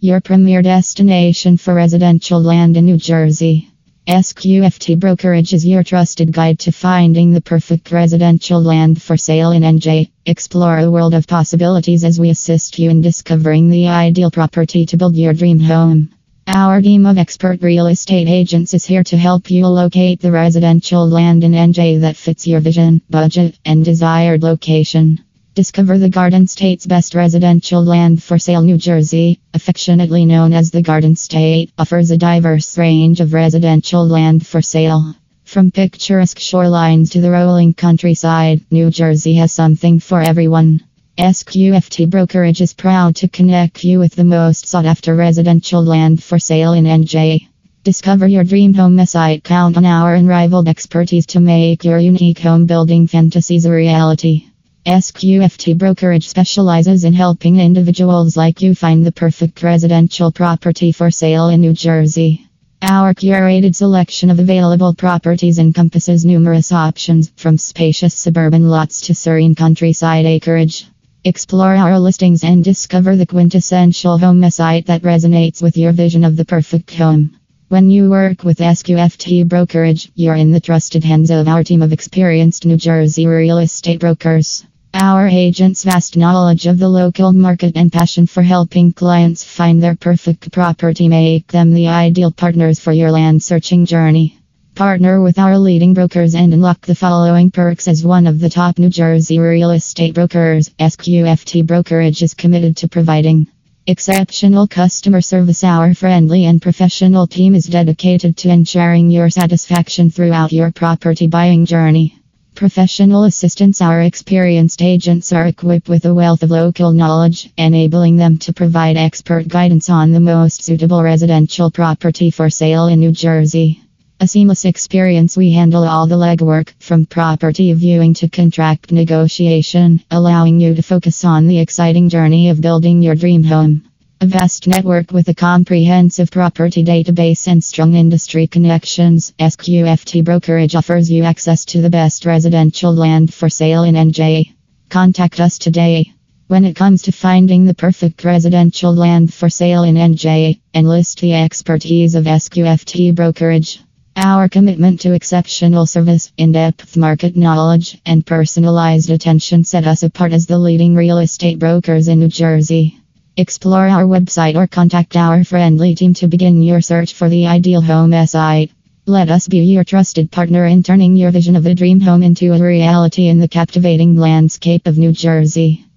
your premier destination for residential land in New Jersey. SQFT Brokerage is your trusted guide to finding the perfect residential land for sale in NJ. Explore a world of possibilities as we assist you in discovering the ideal property to build your dream home. Our team of expert real estate agents is here to help you locate the residential land in NJ that fits your vision, budget, and desired location. Discover the Garden State's best residential land for sale. New Jersey, affectionately known as the Garden State, offers a diverse range of residential land for sale. From picturesque shorelines to the rolling countryside, New Jersey has something for everyone. SQFT Brokerage is proud to connect you with the most sought after residential land for sale in NJ. Discover your dream home site. Count on our unrivaled expertise to make your unique home building fantasies a reality. SQFT Brokerage specializes in helping individuals like you find the perfect residential property for sale in New Jersey. Our curated selection of available properties encompasses numerous options, from spacious suburban lots to serene countryside acreage. Explore our listings and discover the quintessential home site that resonates with your vision of the perfect home. When you work with SQFT Brokerage, you're in the trusted hands of our team of experienced New Jersey real estate brokers. Our agents' vast knowledge of the local market and passion for helping clients find their perfect property make them the ideal partners for your land searching journey. Partner with our leading brokers and unlock the following perks as one of the top New Jersey real estate brokers. SQFT Brokerage is committed to providing exceptional customer service. Our friendly and professional team is dedicated to ensuring your satisfaction throughout your property buying journey. Professional assistants Our experienced agents are equipped with a wealth of local knowledge, enabling them to provide expert guidance on the most suitable residential property for sale in New Jersey. A seamless experience, we handle all the legwork, from property viewing to contract negotiation, allowing you to focus on the exciting journey of building your dream home. A vast network with a comprehensive property database and strong industry connections, SQFT Brokerage offers you access to the best residential land for sale in NJ. Contact us today. When it comes to finding the perfect residential land for sale in NJ, enlist the expertise of SQFT Brokerage. Our commitment to exceptional service, in depth market knowledge, and personalized attention set us apart as the leading real estate brokers in New Jersey. Explore our website or contact our friendly team to begin your search for the ideal home site. Let us be your trusted partner in turning your vision of a dream home into a reality in the captivating landscape of New Jersey.